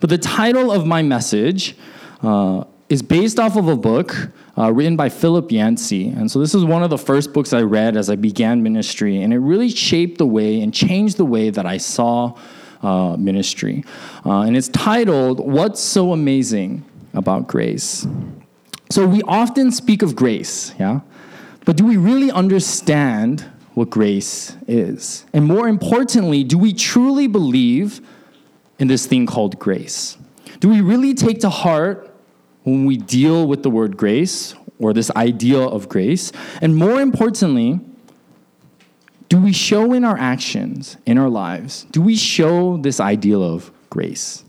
But the title of my message uh, is based off of a book uh, written by Philip Yancey. And so this is one of the first books I read as I began ministry, and it really shaped the way and changed the way that I saw uh, ministry. Uh, and it's titled, What's So Amazing About Grace? So we often speak of grace, yeah? But do we really understand what grace is? And more importantly, do we truly believe in this thing called grace? Do we really take to heart when we deal with the word grace or this idea of grace? And more importantly, do we show in our actions, in our lives, do we show this ideal of grace?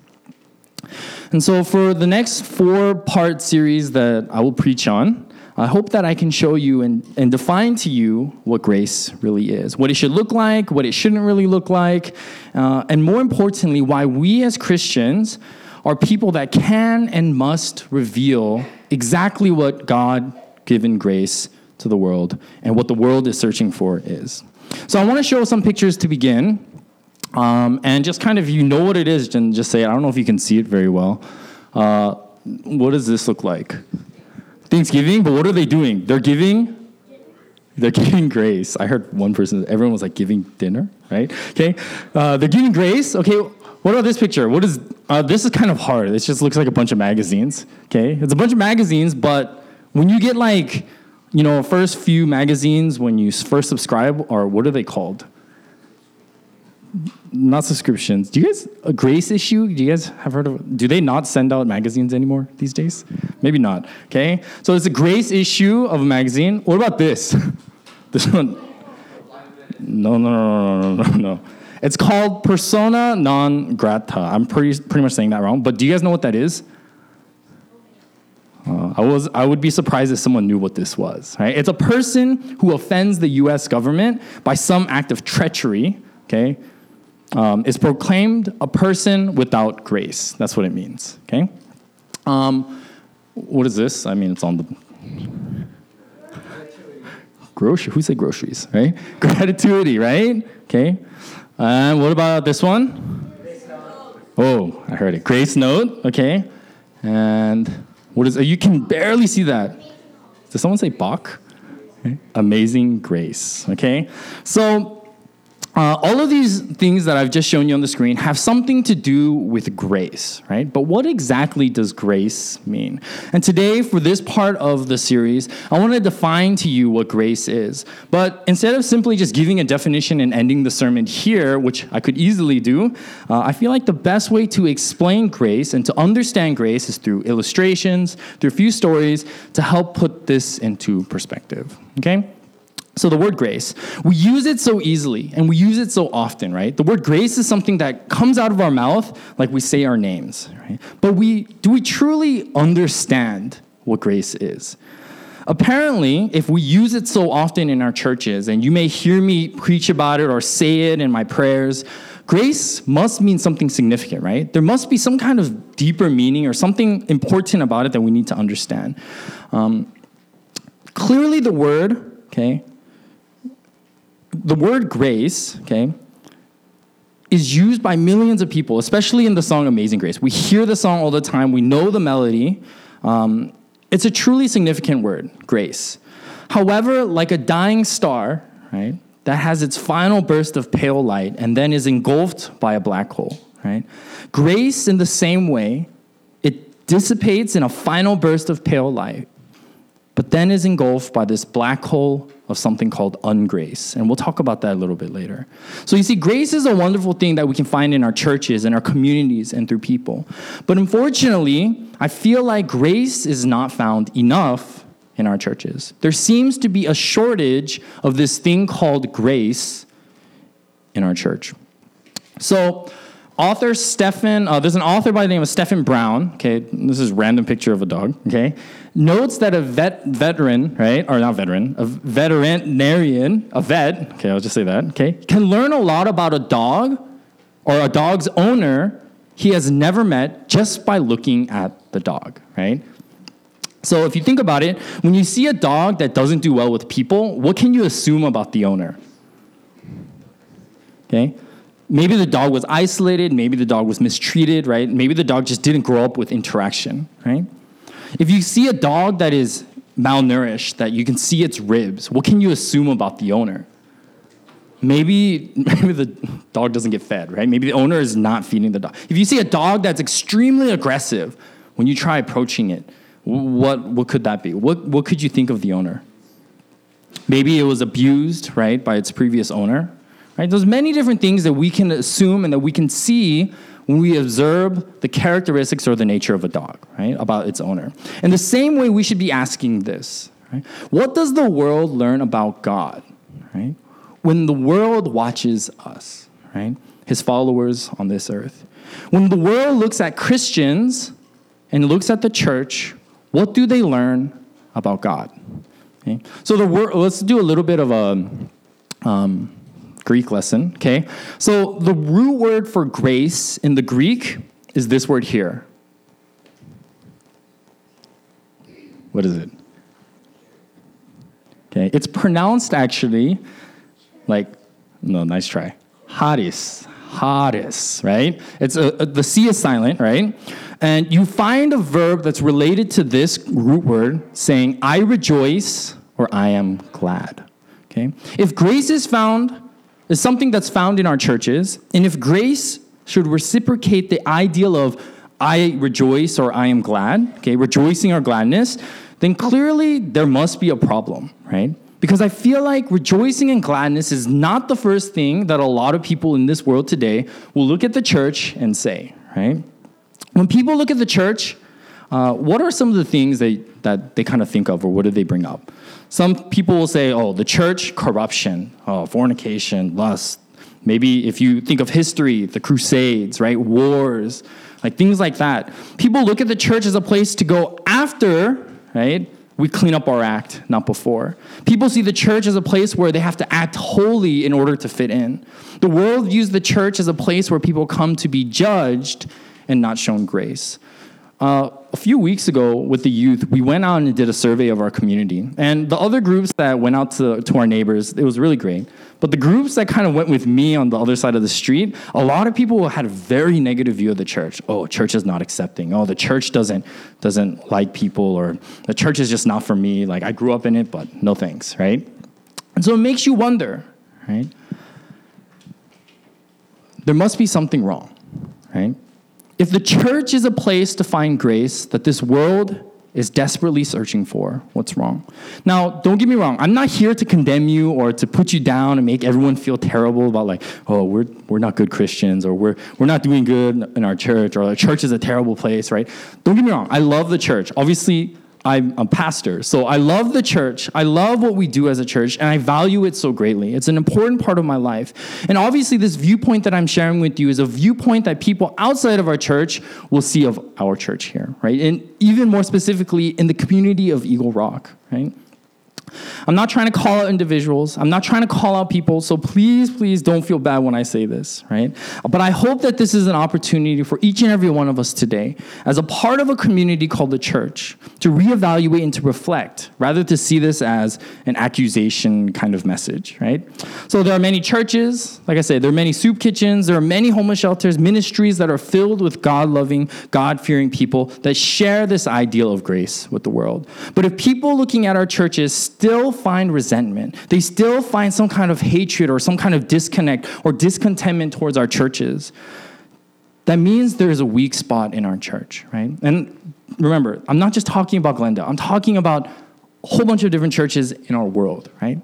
And so, for the next four part series that I will preach on, I hope that I can show you and, and define to you what grace really is, what it should look like, what it shouldn't really look like, uh, and more importantly, why we as Christians are people that can and must reveal exactly what God given grace to the world and what the world is searching for is. So I want to show some pictures to begin. Um, and just kind of, you know what it is, and just say. I don't know if you can see it very well. Uh, what does this look like? Thanksgiving, but what are they doing? They're giving. They're giving grace. I heard one person. Everyone was like giving dinner, right? Okay, uh, they're giving grace. Okay, what about this picture? What is uh, this? Is kind of hard. It just looks like a bunch of magazines. Okay, it's a bunch of magazines, but when you get like, you know, first few magazines when you first subscribe, or what are they called? Not subscriptions. Do you guys a grace issue? Do you guys have heard of? Do they not send out magazines anymore these days? Maybe not. Okay, so it's a grace issue of a magazine. What about this? this one. No, no, no, no, no, no, no. It's called persona non grata. I'm pretty pretty much saying that wrong, but do you guys know what that is? Uh, I was I would be surprised if someone knew what this was. Right? It's a person who offends the U.S. government by some act of treachery. Okay, um, is proclaimed a person without grace. That's what it means. Okay, um, what is this? I mean, it's on the grocery. Who said groceries? Right? Gratitude. Right? Okay. And what about this one? Oh, I heard it. Grace note. Okay. And what is? You can barely see that. Did someone say Bach? Okay. Amazing grace. Okay. So uh, all of these things that I've just shown you on the screen have something to do with grace, right? But what exactly does grace mean? And today, for this part of the series, I want to define to you what grace is. But instead of simply just giving a definition and ending the sermon here, which I could easily do, uh, I feel like the best way to explain grace and to understand grace is through illustrations, through a few stories to help put this into perspective, okay? So, the word grace, we use it so easily and we use it so often, right? The word grace is something that comes out of our mouth like we say our names, right? But we, do we truly understand what grace is? Apparently, if we use it so often in our churches, and you may hear me preach about it or say it in my prayers, grace must mean something significant, right? There must be some kind of deeper meaning or something important about it that we need to understand. Um, clearly, the word, okay, the word grace, okay, is used by millions of people, especially in the song Amazing Grace. We hear the song all the time, we know the melody. Um, it's a truly significant word, grace. However, like a dying star, right, that has its final burst of pale light and then is engulfed by a black hole, right? Grace, in the same way, it dissipates in a final burst of pale light, but then is engulfed by this black hole of something called ungrace. And we'll talk about that a little bit later. So you see, grace is a wonderful thing that we can find in our churches, and our communities, and through people. But unfortunately, I feel like grace is not found enough in our churches. There seems to be a shortage of this thing called grace in our church. So, author Stephen, uh, there's an author by the name of Stephen Brown. Okay, this is random picture of a dog. Okay, notes that a vet veteran, right, or not veteran, a veterinarian, a vet. Okay, I'll just say that. Okay, can learn a lot about a dog or a dog's owner he has never met just by looking at the dog. Right. So if you think about it, when you see a dog that doesn't do well with people, what can you assume about the owner? Okay maybe the dog was isolated, maybe the dog was mistreated, right? Maybe the dog just didn't grow up with interaction, right? If you see a dog that is malnourished, that you can see its ribs, what can you assume about the owner? Maybe, maybe the dog doesn't get fed, right? Maybe the owner is not feeding the dog. If you see a dog that's extremely aggressive, when you try approaching it, what, what could that be? What, what could you think of the owner? Maybe it was abused, right, by its previous owner. Right? There's many different things that we can assume and that we can see when we observe the characteristics or the nature of a dog, right, about its owner. In the same way, we should be asking this, right? What does the world learn about God, right? When the world watches us, right? His followers on this earth. When the world looks at Christians and looks at the church, what do they learn about God? Okay? So the word, let's do a little bit of a um, Greek lesson. Okay, so the root word for grace in the Greek is this word here. What is it? Okay, it's pronounced actually like no, nice try. Hadis, hadis, right? It's a, a, the C is silent, right? And you find a verb that's related to this root word saying, I rejoice or I am glad. Okay? If grace is found, is something that's found in our churches, and if grace should reciprocate the ideal of I rejoice or I am glad, okay, rejoicing or gladness, then clearly there must be a problem, right? Because I feel like rejoicing and gladness is not the first thing that a lot of people in this world today will look at the church and say, right? When people look at the church, uh, what are some of the things they, that they kind of think of, or what do they bring up? Some people will say, oh, the church, corruption, oh, fornication, lust. Maybe if you think of history, the Crusades, right? Wars, like things like that. People look at the church as a place to go after, right? We clean up our act, not before. People see the church as a place where they have to act holy in order to fit in. The world views the church as a place where people come to be judged and not shown grace. Uh, a few weeks ago with the youth, we went out and did a survey of our community. And the other groups that went out to, to our neighbors, it was really great. But the groups that kind of went with me on the other side of the street, a lot of people had a very negative view of the church. Oh, church is not accepting. Oh, the church doesn't doesn't like people, or the church is just not for me. Like I grew up in it, but no thanks, right? And so it makes you wonder, right? There must be something wrong, right? If the church is a place to find grace that this world is desperately searching for, what's wrong? Now, don't get me wrong, I'm not here to condemn you or to put you down and make everyone feel terrible about like, oh, we're, we're not good Christians or we're, we're not doing good in our church or our church is a terrible place, right? Don't get me wrong, I love the church. Obviously, I'm a pastor. So I love the church. I love what we do as a church, and I value it so greatly. It's an important part of my life. And obviously, this viewpoint that I'm sharing with you is a viewpoint that people outside of our church will see of our church here, right? And even more specifically, in the community of Eagle Rock, right? I'm not trying to call out individuals. I'm not trying to call out people. So please, please don't feel bad when I say this, right? But I hope that this is an opportunity for each and every one of us today, as a part of a community called the church, to reevaluate and to reflect, rather to see this as an accusation kind of message, right? So there are many churches, like I said, there are many soup kitchens, there are many homeless shelters, ministries that are filled with God loving, God fearing people that share this ideal of grace with the world. But if people looking at our churches still find resentment. They still find some kind of hatred or some kind of disconnect or discontentment towards our churches. That means there's a weak spot in our church, right? And remember, I'm not just talking about Glenda, I'm talking about a whole bunch of different churches in our world, right?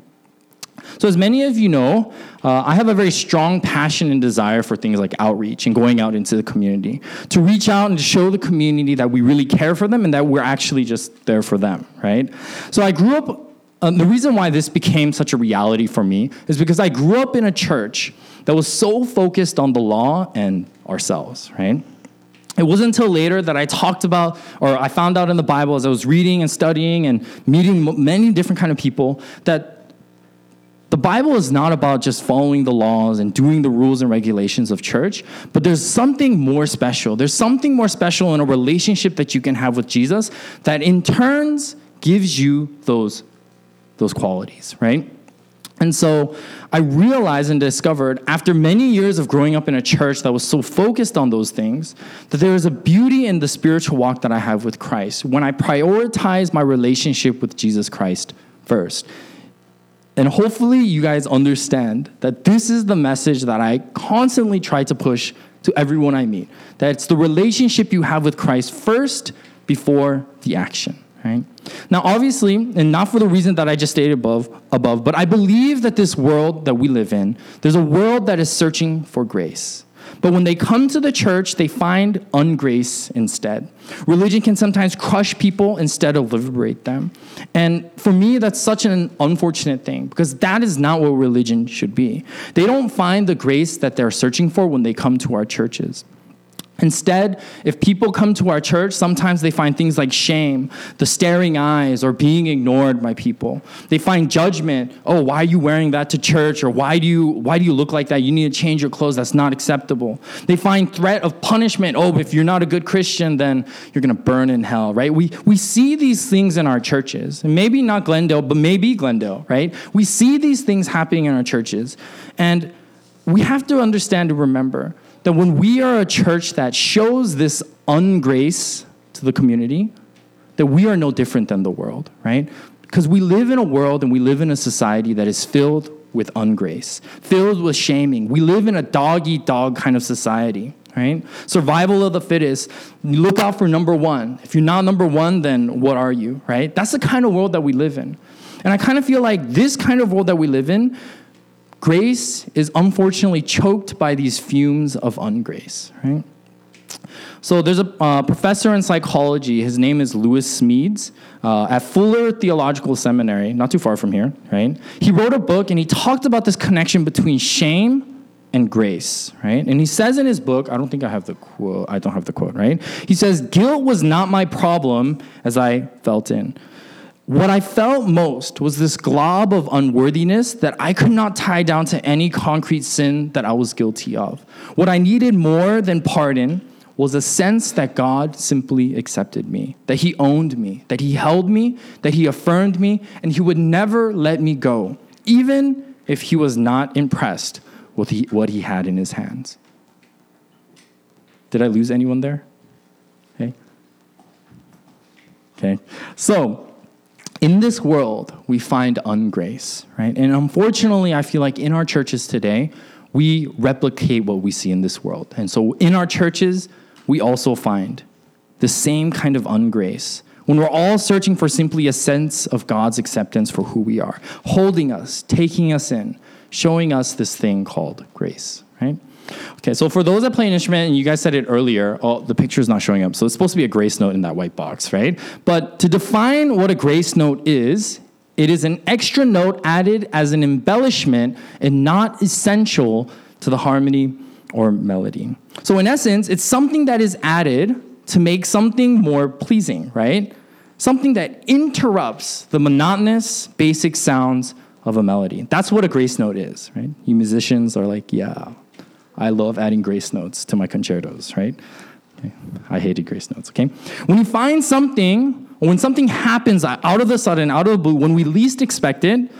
So, as many of you know, uh, I have a very strong passion and desire for things like outreach and going out into the community to reach out and show the community that we really care for them and that we're actually just there for them, right? So, I grew up um, the reason why this became such a reality for me is because I grew up in a church that was so focused on the law and ourselves, right? It wasn't until later that I talked about, or I found out in the Bible as I was reading and studying and meeting many different kind of people, that the Bible is not about just following the laws and doing the rules and regulations of church, but there's something more special. There's something more special in a relationship that you can have with Jesus that in turns gives you those those qualities, right? And so I realized and discovered after many years of growing up in a church that was so focused on those things that there is a beauty in the spiritual walk that I have with Christ when I prioritize my relationship with Jesus Christ first. And hopefully, you guys understand that this is the message that I constantly try to push to everyone I meet that it's the relationship you have with Christ first before the action right? Now, obviously, and not for the reason that I just stated above, above, but I believe that this world that we live in, there's a world that is searching for grace. But when they come to the church, they find ungrace instead. Religion can sometimes crush people instead of liberate them. And for me, that's such an unfortunate thing because that is not what religion should be. They don't find the grace that they're searching for when they come to our churches. Instead, if people come to our church, sometimes they find things like shame, the staring eyes, or being ignored by people. They find judgment. Oh, why are you wearing that to church? Or why do you why do you look like that? You need to change your clothes. That's not acceptable. They find threat of punishment. Oh, if you're not a good Christian, then you're gonna burn in hell, right? We we see these things in our churches. Maybe not Glendale, but maybe Glendale, right? We see these things happening in our churches. And we have to understand and remember that when we are a church that shows this ungrace to the community, that we are no different than the world, right? Because we live in a world and we live in a society that is filled with ungrace, filled with shaming. We live in a dog eat dog kind of society, right? Survival of the fittest. Look out for number one. If you're not number one, then what are you, right? That's the kind of world that we live in. And I kind of feel like this kind of world that we live in Grace is unfortunately choked by these fumes of ungrace, right? So there's a uh, professor in psychology. His name is Lewis Smedes uh, at Fuller Theological Seminary, not too far from here, right? He wrote a book and he talked about this connection between shame and grace, right? And he says in his book, I don't think I have the quote. I don't have the quote, right? He says, "Guilt was not my problem as I felt in." What I felt most was this glob of unworthiness that I could not tie down to any concrete sin that I was guilty of. What I needed more than pardon was a sense that God simply accepted me, that He owned me, that He held me, that He affirmed me, and He would never let me go, even if He was not impressed with what He had in His hands. Did I lose anyone there? Okay. Okay. So, in this world, we find ungrace, right? And unfortunately, I feel like in our churches today, we replicate what we see in this world. And so in our churches, we also find the same kind of ungrace when we're all searching for simply a sense of God's acceptance for who we are, holding us, taking us in, showing us this thing called grace, right? Okay, so for those that play an instrument, and you guys said it earlier, oh, the picture's not showing up, so it's supposed to be a grace note in that white box, right? But to define what a grace note is, it is an extra note added as an embellishment and not essential to the harmony or melody. So, in essence, it's something that is added to make something more pleasing, right? Something that interrupts the monotonous, basic sounds of a melody. That's what a grace note is, right? You musicians are like, yeah, I love adding grace notes to my concertos, right? Okay. I hated grace notes, okay? When you find something, when something happens out of the sudden, out of the blue, when we least expect it,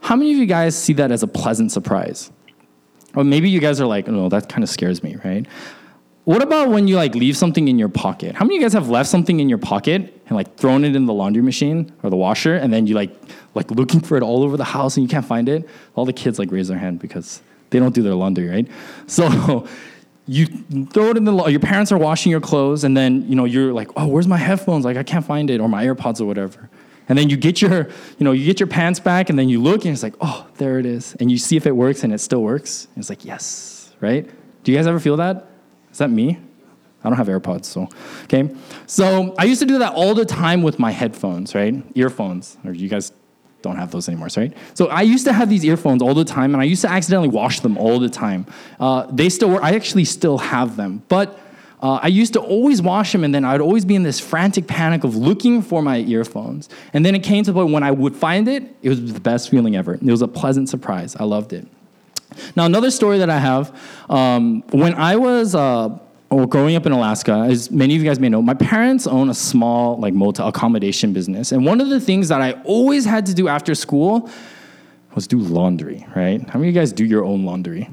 how many of you guys see that as a pleasant surprise? Or maybe you guys are like, oh, that kind of scares me, right? What about when you like leave something in your pocket? How many of you guys have left something in your pocket and like thrown it in the laundry machine or the washer and then you like like looking for it all over the house and you can't find it? All the kids like raise their hand because they don't do their laundry, right? So you throw it in the your parents are washing your clothes and then you know you're like oh where's my headphones? Like i can't find it or my airpods or whatever. And then you get your you know you get your pants back and then you look and it's like oh there it is. And you see if it works and it still works. And it's like yes right? Do you guys ever feel that? Is that me? I don't have airpods so okay. So i used to do that all the time with my headphones right? Earphones. Or you guys don't have those anymore, right? So I used to have these earphones all the time, and I used to accidentally wash them all the time. Uh, they still work. I actually still have them, but uh, I used to always wash them, and then I'd always be in this frantic panic of looking for my earphones. And then it came to the point when I would find it, it was the best feeling ever. It was a pleasant surprise. I loved it. Now, another story that I have um, when I was uh, well, growing up in Alaska, as many of you guys may know, my parents own a small like motel accommodation business. And one of the things that I always had to do after school, was do laundry, right? How many of you guys do your own laundry?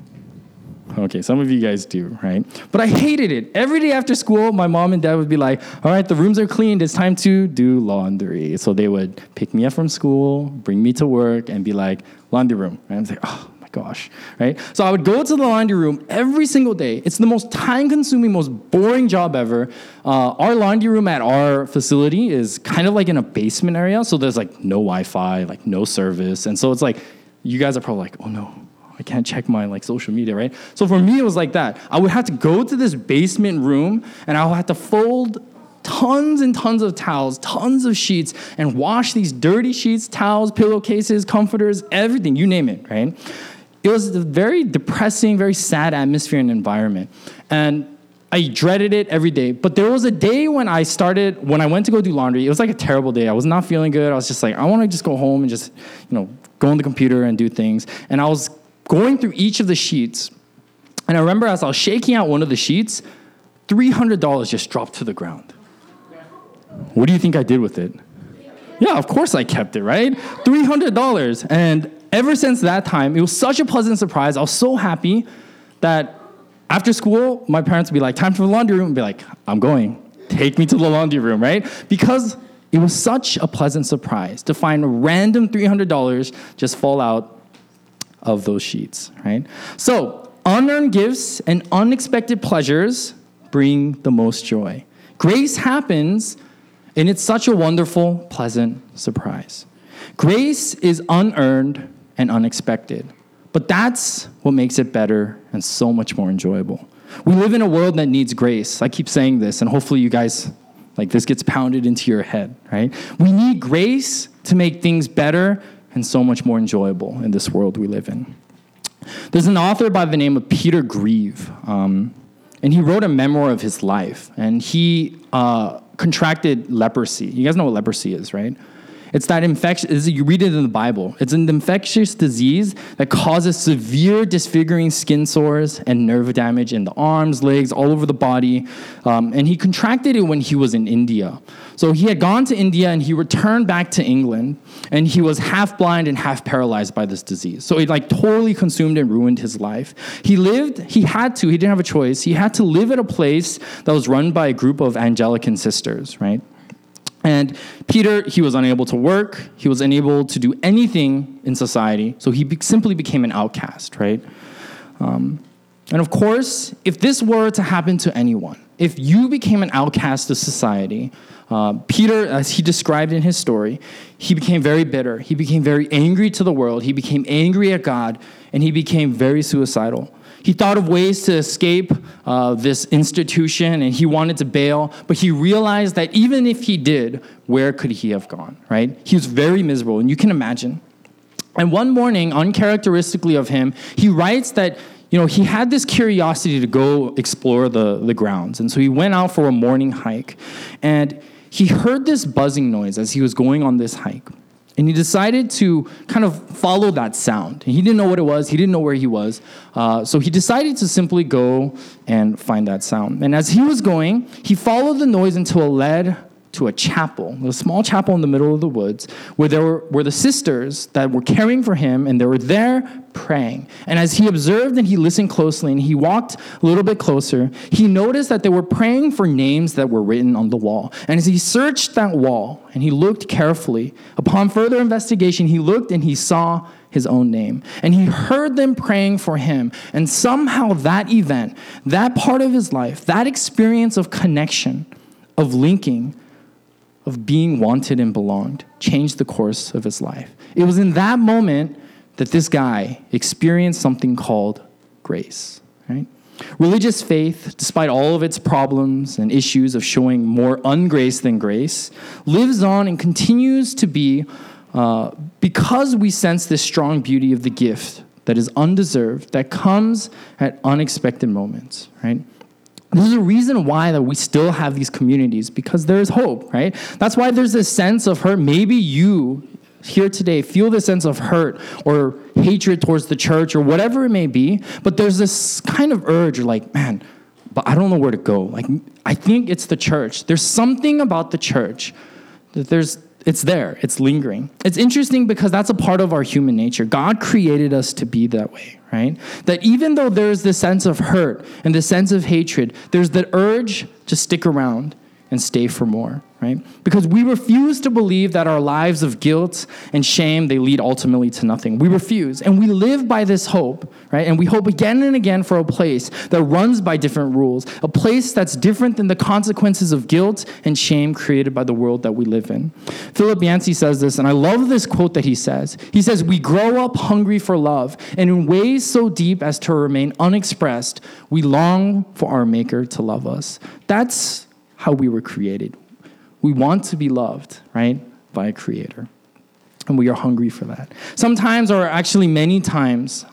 Okay, some of you guys do, right? But I hated it. Every day after school, my mom and dad would be like, all right, the rooms are cleaned. It's time to do laundry. So they would pick me up from school, bring me to work, and be like, laundry room. And I'm like, oh gosh, right? So I would go to the laundry room every single day. It's the most time consuming, most boring job ever. Uh, our laundry room at our facility is kind of like in a basement area. So there's like no Wi Fi, like no service. And so it's like, you guys are probably like, oh no, I can't check my like social media, right? So for me, it was like that. I would have to go to this basement room and I would have to fold tons and tons of towels, tons of sheets, and wash these dirty sheets, towels, pillowcases, comforters, everything, you name it, right? It was a very depressing, very sad atmosphere and environment. And I dreaded it every day. But there was a day when I started, when I went to go do laundry, it was like a terrible day. I was not feeling good. I was just like, I want to just go home and just, you know, go on the computer and do things. And I was going through each of the sheets. And I remember as I was shaking out one of the sheets, $300 just dropped to the ground. What do you think I did with it? Yeah, of course I kept it, right? $300. And ever since that time, it was such a pleasant surprise. I was so happy that after school, my parents would be like, time for the laundry room. And be like, I'm going. Take me to the laundry room, right? Because it was such a pleasant surprise to find random $300 just fall out of those sheets, right? So, unearned gifts and unexpected pleasures bring the most joy. Grace happens, and it's such a wonderful, pleasant surprise. Grace is unearned and unexpected, but that's what makes it better and so much more enjoyable. We live in a world that needs grace. I keep saying this, and hopefully, you guys like this gets pounded into your head, right? We need grace to make things better and so much more enjoyable in this world we live in. There's an author by the name of Peter Greave, um, and he wrote a memoir of his life, and he uh, contracted leprosy. You guys know what leprosy is, right? It's that infection, you read it in the Bible. It's an infectious disease that causes severe disfiguring skin sores and nerve damage in the arms, legs, all over the body. Um, and he contracted it when he was in India. So he had gone to India and he returned back to England and he was half blind and half paralyzed by this disease. So it like totally consumed and ruined his life. He lived, he had to, he didn't have a choice. He had to live at a place that was run by a group of Anglican sisters, right? And Peter, he was unable to work, he was unable to do anything in society, so he be- simply became an outcast, right? Um, and of course, if this were to happen to anyone, if you became an outcast of society, uh, Peter, as he described in his story, he became very bitter. He became very angry to the world. He became angry at God, and he became very suicidal. He thought of ways to escape uh, this institution and he wanted to bail, but he realized that even if he did, where could he have gone, right? He was very miserable, and you can imagine. And one morning, uncharacteristically of him, he writes that you know, he had this curiosity to go explore the, the grounds. And so he went out for a morning hike. And he heard this buzzing noise as he was going on this hike. And he decided to kind of follow that sound. He didn't know what it was, he didn't know where he was. Uh, so he decided to simply go and find that sound. And as he was going, he followed the noise until it led to a chapel, a small chapel in the middle of the woods, where there were, were the sisters that were caring for him, and they were there praying. And as he observed and he listened closely, and he walked a little bit closer, he noticed that they were praying for names that were written on the wall. And as he searched that wall and he looked carefully, upon further investigation, he looked and he saw his own name. And he heard them praying for him. And somehow that event, that part of his life, that experience of connection, of linking, of being wanted and belonged changed the course of his life. It was in that moment that this guy experienced something called grace, right? Religious faith, despite all of its problems and issues of showing more ungrace than grace, lives on and continues to be uh, because we sense this strong beauty of the gift that is undeserved, that comes at unexpected moments, right? There's a reason why that we still have these communities because there's hope, right? That's why there's this sense of hurt. Maybe you here today feel this sense of hurt or hatred towards the church or whatever it may be, but there's this kind of urge, like, man, but I don't know where to go. Like, I think it's the church. There's something about the church that there's it's there, it's lingering. It's interesting because that's a part of our human nature. God created us to be that way, right? That even though there's this sense of hurt and this sense of hatred, there's the urge to stick around and stay for more right? Because we refuse to believe that our lives of guilt and shame they lead ultimately to nothing. We refuse. And we live by this hope, right? And we hope again and again for a place that runs by different rules, a place that's different than the consequences of guilt and shame created by the world that we live in. Philip Yancey says this, and I love this quote that he says. He says, "We grow up hungry for love, and in ways so deep as to remain unexpressed, we long for our maker to love us." That's how we were created. We want to be loved, right, by a creator. And we are hungry for that. Sometimes, or actually many times,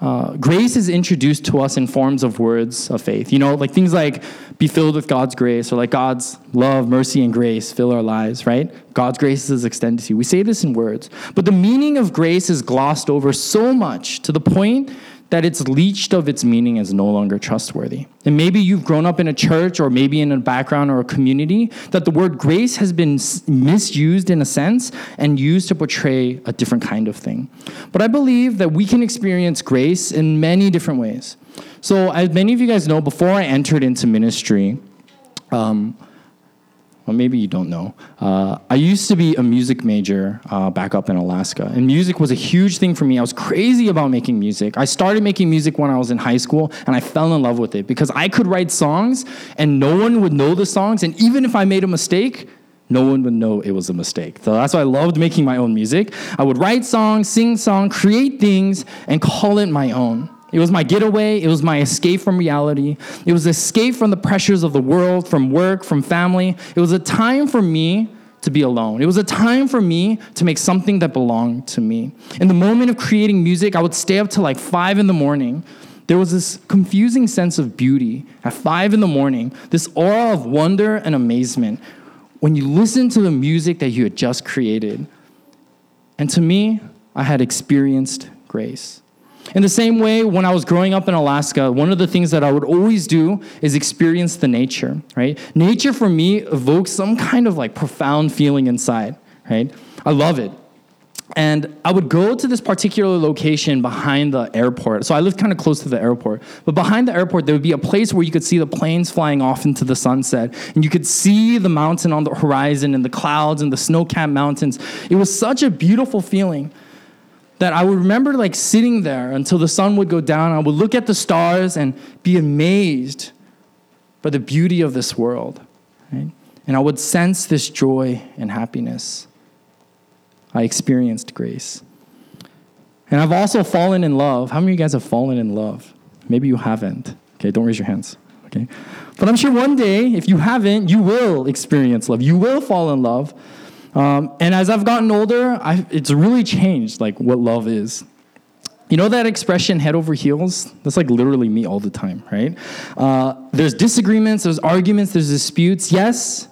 uh, grace is introduced to us in forms of words of faith. You know, like things like be filled with God's grace, or like God's love, mercy, and grace fill our lives, right? God's grace is extended to you. We say this in words. But the meaning of grace is glossed over so much to the point that it's leached of its meaning as no longer trustworthy. And maybe you've grown up in a church or maybe in a background or a community that the word grace has been misused in a sense and used to portray a different kind of thing. But I believe that we can experience grace in many different ways. So, as many of you guys know, before I entered into ministry, um, well, maybe you don't know. Uh, I used to be a music major uh, back up in Alaska, and music was a huge thing for me. I was crazy about making music. I started making music when I was in high school, and I fell in love with it because I could write songs, and no one would know the songs, and even if I made a mistake, no one would know it was a mistake. So that's why I loved making my own music. I would write songs, sing songs, create things, and call it my own. It was my getaway. It was my escape from reality. It was escape from the pressures of the world, from work, from family. It was a time for me to be alone. It was a time for me to make something that belonged to me. In the moment of creating music, I would stay up till like five in the morning. There was this confusing sense of beauty at five in the morning, this aura of wonder and amazement when you listen to the music that you had just created. And to me, I had experienced grace. In the same way, when I was growing up in Alaska, one of the things that I would always do is experience the nature, right? Nature for me evokes some kind of like profound feeling inside, right? I love it. And I would go to this particular location behind the airport. So I lived kind of close to the airport. But behind the airport, there would be a place where you could see the planes flying off into the sunset. And you could see the mountain on the horizon and the clouds and the snow capped mountains. It was such a beautiful feeling that I would remember like sitting there until the sun would go down. I would look at the stars and be amazed by the beauty of this world. Right? And I would sense this joy and happiness. I experienced grace. And I've also fallen in love. How many of you guys have fallen in love? Maybe you haven't. Okay, don't raise your hands. Okay. But I'm sure one day, if you haven't, you will experience love. You will fall in love. Um, and as I've gotten older, I've, it's really changed like what love is. You know that expression head over heels? That's like literally me all the time, right? Uh, there's disagreements, there's arguments, there's disputes, yes.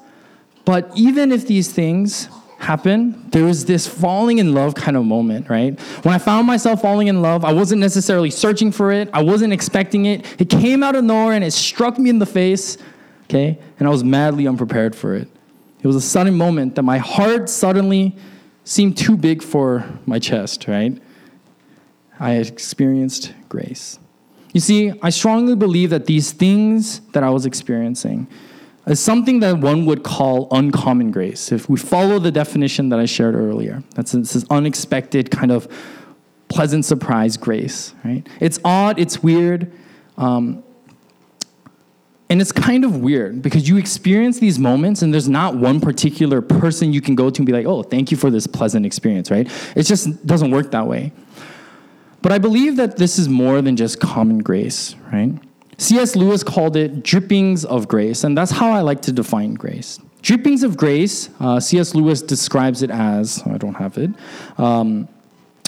But even if these things happen, there was this falling in love kind of moment, right? When I found myself falling in love, I wasn't necessarily searching for it, I wasn't expecting it. It came out of nowhere and it struck me in the face, okay? And I was madly unprepared for it. It was a sudden moment that my heart suddenly seemed too big for my chest, right? I experienced grace. You see, I strongly believe that these things that I was experiencing is something that one would call uncommon grace. If we follow the definition that I shared earlier, that's this unexpected kind of pleasant surprise grace, right? It's odd, it's weird, um, and it's kind of weird because you experience these moments and there's not one particular person you can go to and be like, oh, thank you for this pleasant experience, right? It just doesn't work that way. But I believe that this is more than just common grace, right? C.S. Lewis called it drippings of grace, and that's how I like to define grace. Drippings of grace, uh, C.S. Lewis describes it as, I don't have it, um,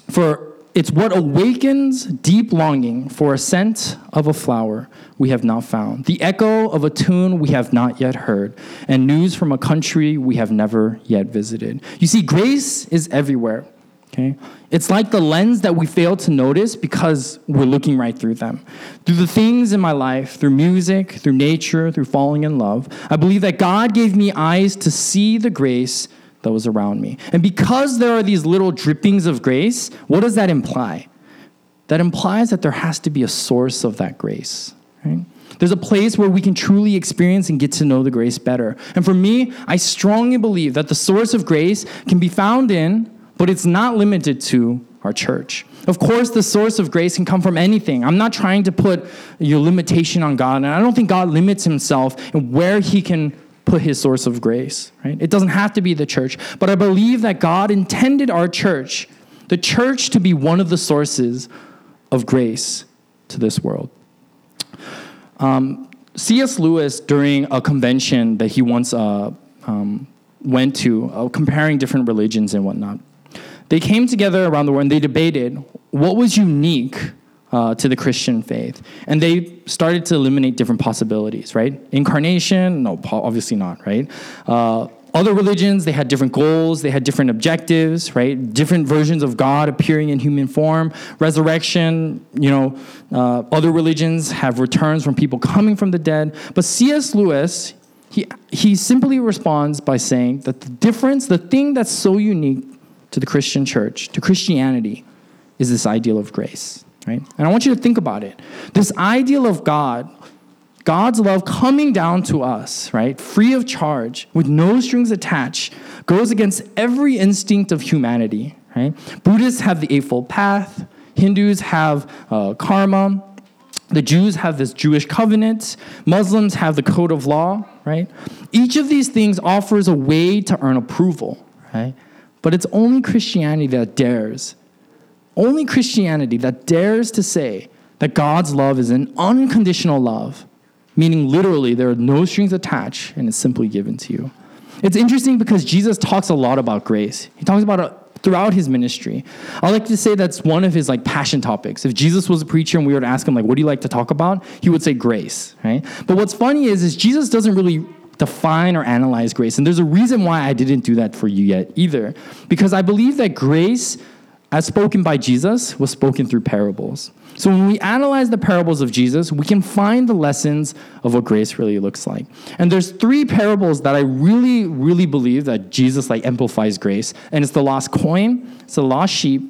for it's what awakens deep longing for a scent of a flower we have not found, the echo of a tune we have not yet heard, and news from a country we have never yet visited. You see, grace is everywhere. Okay? It's like the lens that we fail to notice because we're looking right through them. Through the things in my life, through music, through nature, through falling in love, I believe that God gave me eyes to see the grace that was around me. And because there are these little drippings of grace, what does that imply? That implies that there has to be a source of that grace, right? There's a place where we can truly experience and get to know the grace better. And for me, I strongly believe that the source of grace can be found in, but it's not limited to, our church. Of course, the source of grace can come from anything. I'm not trying to put your limitation on God, and I don't think God limits himself in where he can put his source of grace, right? It doesn't have to be the church, but I believe that God intended our church, the church, to be one of the sources of grace to this world. Um, C.S. Lewis, during a convention that he once uh, um, went to, uh, comparing different religions and whatnot, they came together around the world and they debated what was unique uh, to the Christian faith. And they started to eliminate different possibilities, right? Incarnation, no, obviously not, right? Uh, other religions, they had different goals, they had different objectives, right? Different versions of God appearing in human form. Resurrection, you know, uh, other religions have returns from people coming from the dead. But C.S. Lewis, he, he simply responds by saying that the difference, the thing that's so unique to the Christian church, to Christianity, is this ideal of grace, right? And I want you to think about it. This ideal of God God's love coming down to us, right, free of charge, with no strings attached, goes against every instinct of humanity, right? Buddhists have the Eightfold Path, Hindus have uh, karma, the Jews have this Jewish covenant, Muslims have the code of law, right? Each of these things offers a way to earn approval, right? But it's only Christianity that dares, only Christianity that dares to say that God's love is an unconditional love meaning literally there are no strings attached and it's simply given to you. It's interesting because Jesus talks a lot about grace. He talks about it throughout his ministry. I like to say that's one of his like passion topics. If Jesus was a preacher and we were to ask him like what do you like to talk about, he would say grace, right? But what's funny is is Jesus doesn't really define or analyze grace. And there's a reason why I didn't do that for you yet either. Because I believe that grace as spoken by Jesus was spoken through parables. So when we analyze the parables of Jesus, we can find the lessons of what grace really looks like. And there's three parables that I really, really believe that Jesus like amplifies grace. And it's the lost coin, it's the lost sheep,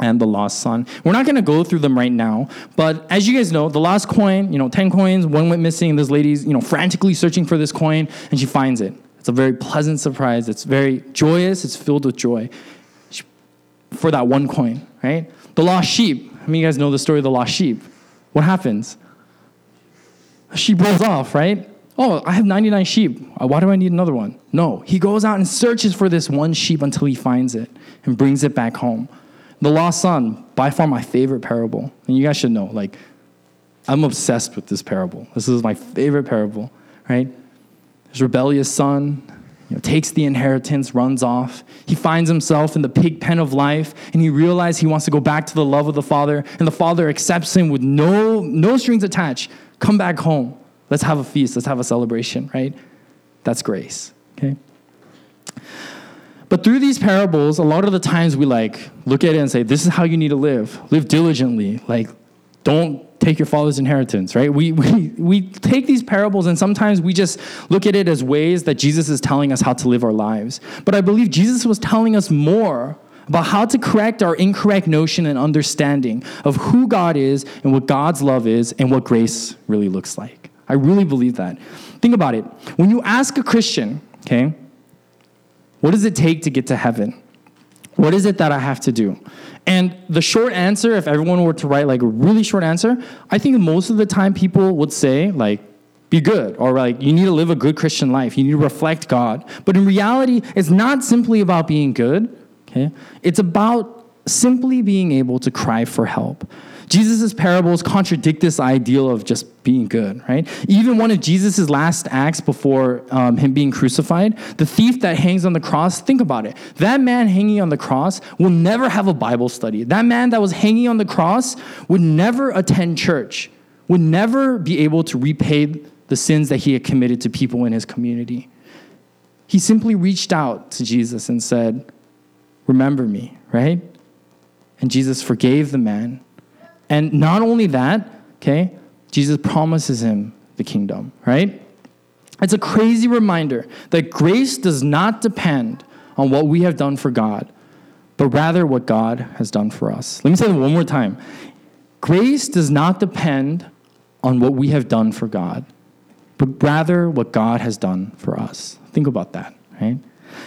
and the lost son. We're not going to go through them right now, but as you guys know, the lost coin, you know, 10 coins, one went missing, this lady's, you know, frantically searching for this coin, and she finds it. It's a very pleasant surprise. It's very joyous. It's filled with joy for that one coin, right? The lost sheep, I mean, you guys know the story of the lost sheep. What happens? A sheep rolls off, right? Oh, I have 99 sheep. Uh, why do I need another one? No, he goes out and searches for this one sheep until he finds it and brings it back home. The lost son, by far my favorite parable. And you guys should know, like, I'm obsessed with this parable. This is my favorite parable, right? His rebellious son, you know, takes the inheritance, runs off. He finds himself in the pig pen of life, and he realizes he wants to go back to the love of the Father, and the Father accepts him with no, no strings attached. Come back home. Let's have a feast. Let's have a celebration, right? That's grace, okay? But through these parables, a lot of the times we like look at it and say, this is how you need to live. Live diligently. Like, don't take your father's inheritance, right? We, we, we take these parables and sometimes we just look at it as ways that Jesus is telling us how to live our lives. But I believe Jesus was telling us more about how to correct our incorrect notion and understanding of who God is and what God's love is and what grace really looks like. I really believe that. Think about it. When you ask a Christian, okay, what does it take to get to heaven? What is it that I have to do? And the short answer, if everyone were to write like a really short answer, I think most of the time people would say like, be good, or like, you need to live a good Christian life. You need to reflect God. But in reality, it's not simply about being good, okay? It's about simply being able to cry for help. Jesus' parables contradict this ideal of just being good, right? Even one of Jesus' last acts before um, him being crucified, the thief that hangs on the cross, think about it. That man hanging on the cross will never have a Bible study. That man that was hanging on the cross would never attend church, would never be able to repay the sins that he had committed to people in his community. He simply reached out to Jesus and said, Remember me, right? And Jesus forgave the man and not only that, okay, Jesus promises him the kingdom, right? It's a crazy reminder that grace does not depend on what we have done for God, but rather what God has done for us. Let me say that one more time. Grace does not depend on what we have done for God, but rather what God has done for us. Think about that, right?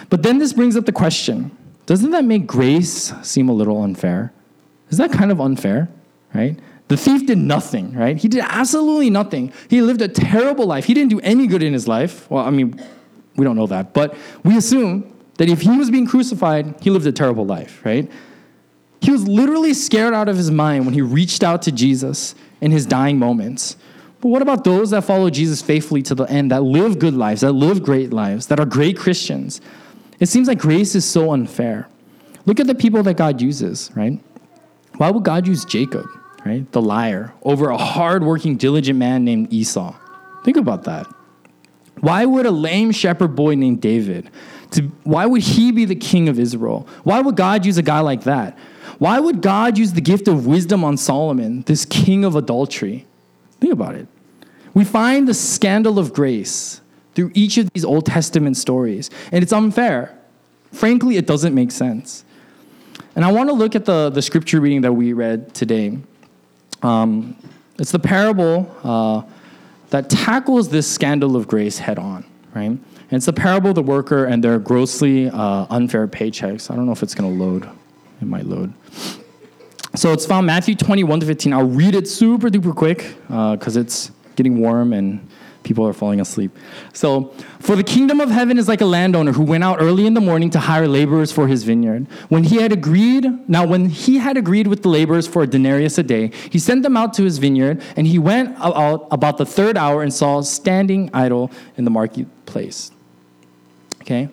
But then this brings up the question doesn't that make grace seem a little unfair? Is that kind of unfair, right? The thief did nothing, right? He did absolutely nothing. He lived a terrible life. He didn't do any good in his life. Well, I mean, we don't know that, but we assume that if he was being crucified, he lived a terrible life, right? He was literally scared out of his mind when he reached out to Jesus in his dying moments. But what about those that follow Jesus faithfully to the end, that live good lives, that live great lives, that are great Christians? It seems like grace is so unfair. Look at the people that God uses, right? Why would God use Jacob, right? The liar, over a hardworking, diligent man named Esau? Think about that. Why would a lame shepherd boy named David, to, why would he be the king of Israel? Why would God use a guy like that? Why would God use the gift of wisdom on Solomon, this king of adultery? Think about it. We find the scandal of grace through each of these Old Testament stories, and it's unfair. Frankly, it doesn't make sense. And I want to look at the, the scripture reading that we read today. Um, it's the parable uh, that tackles this scandal of grace head on, right? And it's the parable of the worker and their grossly uh, unfair paychecks. I don't know if it's going to load. It might load. So it's found Matthew 21 to 15. I'll read it super duper quick because uh, it's getting warm and people are falling asleep. So, for the kingdom of heaven is like a landowner who went out early in the morning to hire laborers for his vineyard. When he had agreed, now when he had agreed with the laborers for a denarius a day, he sent them out to his vineyard, and he went out about the third hour and saw standing idle in the marketplace. Okay?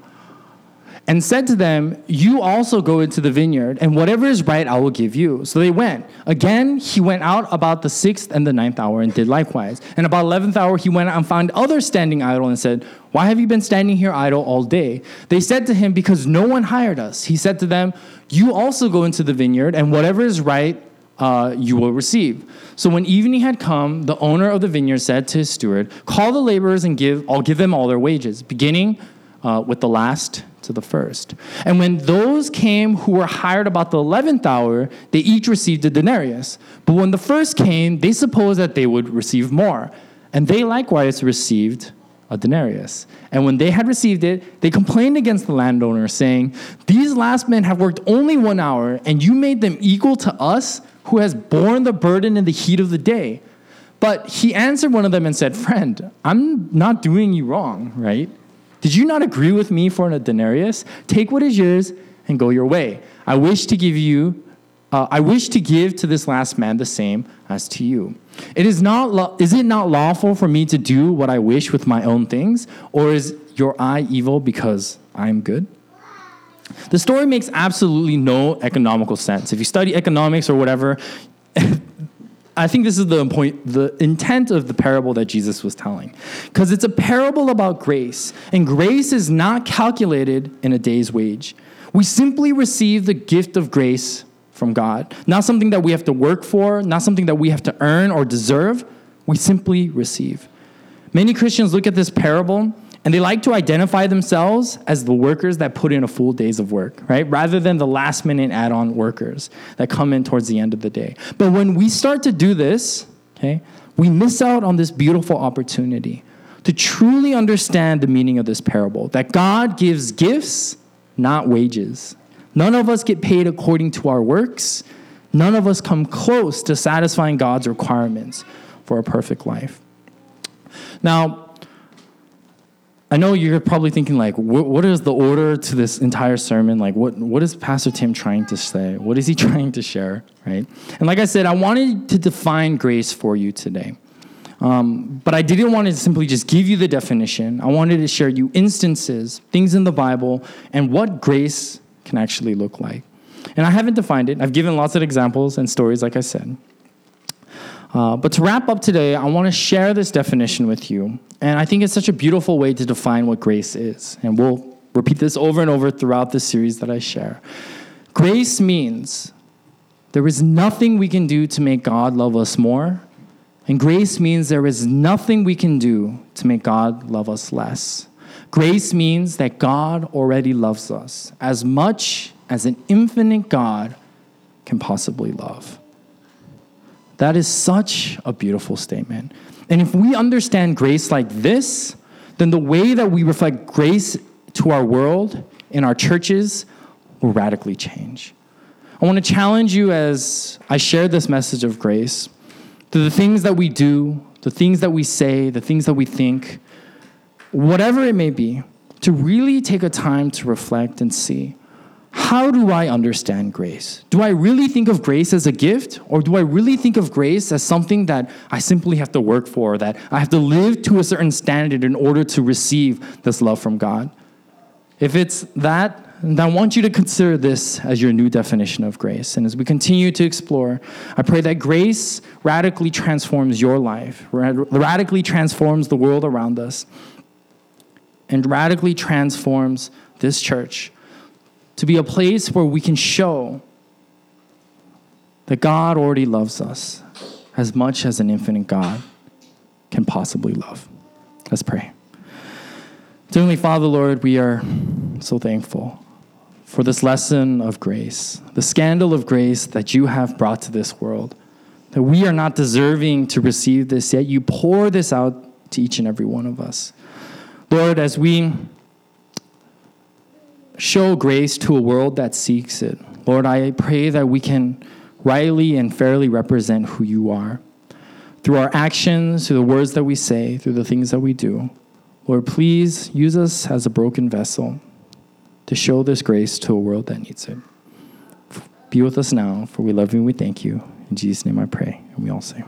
And said to them, You also go into the vineyard, and whatever is right I will give you. So they went. Again, he went out about the sixth and the ninth hour and did likewise. And about eleventh hour he went out and found others standing idle and said, Why have you been standing here idle all day? They said to him, Because no one hired us. He said to them, You also go into the vineyard, and whatever is right uh, you will receive. So when evening had come, the owner of the vineyard said to his steward, Call the laborers and give, I'll give them all their wages, beginning uh, with the last to the first. And when those came who were hired about the 11th hour, they each received a denarius. But when the first came, they supposed that they would receive more. And they likewise received a denarius. And when they had received it, they complained against the landowner, saying, These last men have worked only one hour, and you made them equal to us, who has borne the burden in the heat of the day. But he answered one of them and said, Friend, I'm not doing you wrong, right? Did you not agree with me for a denarius? Take what is yours and go your way. I wish to give you, uh, I wish to give to this last man the same as to you. It is not, lo- is it not lawful for me to do what I wish with my own things, or is your eye evil because I am good? The story makes absolutely no economical sense. If you study economics or whatever, I think this is the point, the intent of the parable that Jesus was telling. Because it's a parable about grace, and grace is not calculated in a day's wage. We simply receive the gift of grace from God, not something that we have to work for, not something that we have to earn or deserve. We simply receive. Many Christians look at this parable and they like to identify themselves as the workers that put in a full days of work, right? Rather than the last minute add on workers that come in towards the end of the day. But when we start to do this, okay, we miss out on this beautiful opportunity to truly understand the meaning of this parable that God gives gifts, not wages. None of us get paid according to our works. None of us come close to satisfying God's requirements for a perfect life. Now, I know you're probably thinking like, what, is the order to this entire sermon? Like, what what is Pastor Tim trying to say? What is he trying to share? Right? And like I said, I wanted to define grace for you today. Um, but I didn't want to simply just give you the definition. I wanted to share you instances, things in the Bible, and what grace can actually look like. And I haven't defined it. I've given lots of examples and stories, like I said. Uh, but to wrap up today, I want to share this definition with you. And I think it's such a beautiful way to define what grace is. And we'll repeat this over and over throughout the series that I share. Grace means there is nothing we can do to make God love us more. And grace means there is nothing we can do to make God love us less. Grace means that God already loves us as much as an infinite God can possibly love. That is such a beautiful statement. And if we understand grace like this, then the way that we reflect grace to our world, in our churches, will radically change. I want to challenge you as I share this message of grace to the things that we do, the things that we say, the things that we think, whatever it may be, to really take a time to reflect and see how do I understand grace? Do I really think of grace as a gift, or do I really think of grace as something that I simply have to work for, that I have to live to a certain standard in order to receive this love from God? If it's that, then I want you to consider this as your new definition of grace. And as we continue to explore, I pray that grace radically transforms your life, radically transforms the world around us, and radically transforms this church to be a place where we can show that God already loves us as much as an infinite God can possibly love. Let's pray. Heavenly Father, Lord, we are so thankful for this lesson of grace, the scandal of grace that you have brought to this world. That we are not deserving to receive this, yet you pour this out to each and every one of us. Lord, as we show grace to a world that seeks it, Lord, I pray that we can rightly and fairly represent who you are through our actions, through the words that we say, through the things that we do. Lord, please use us as a broken vessel to show this grace to a world that needs it. Be with us now, for we love you and we thank you. In Jesus' name I pray, and we all say,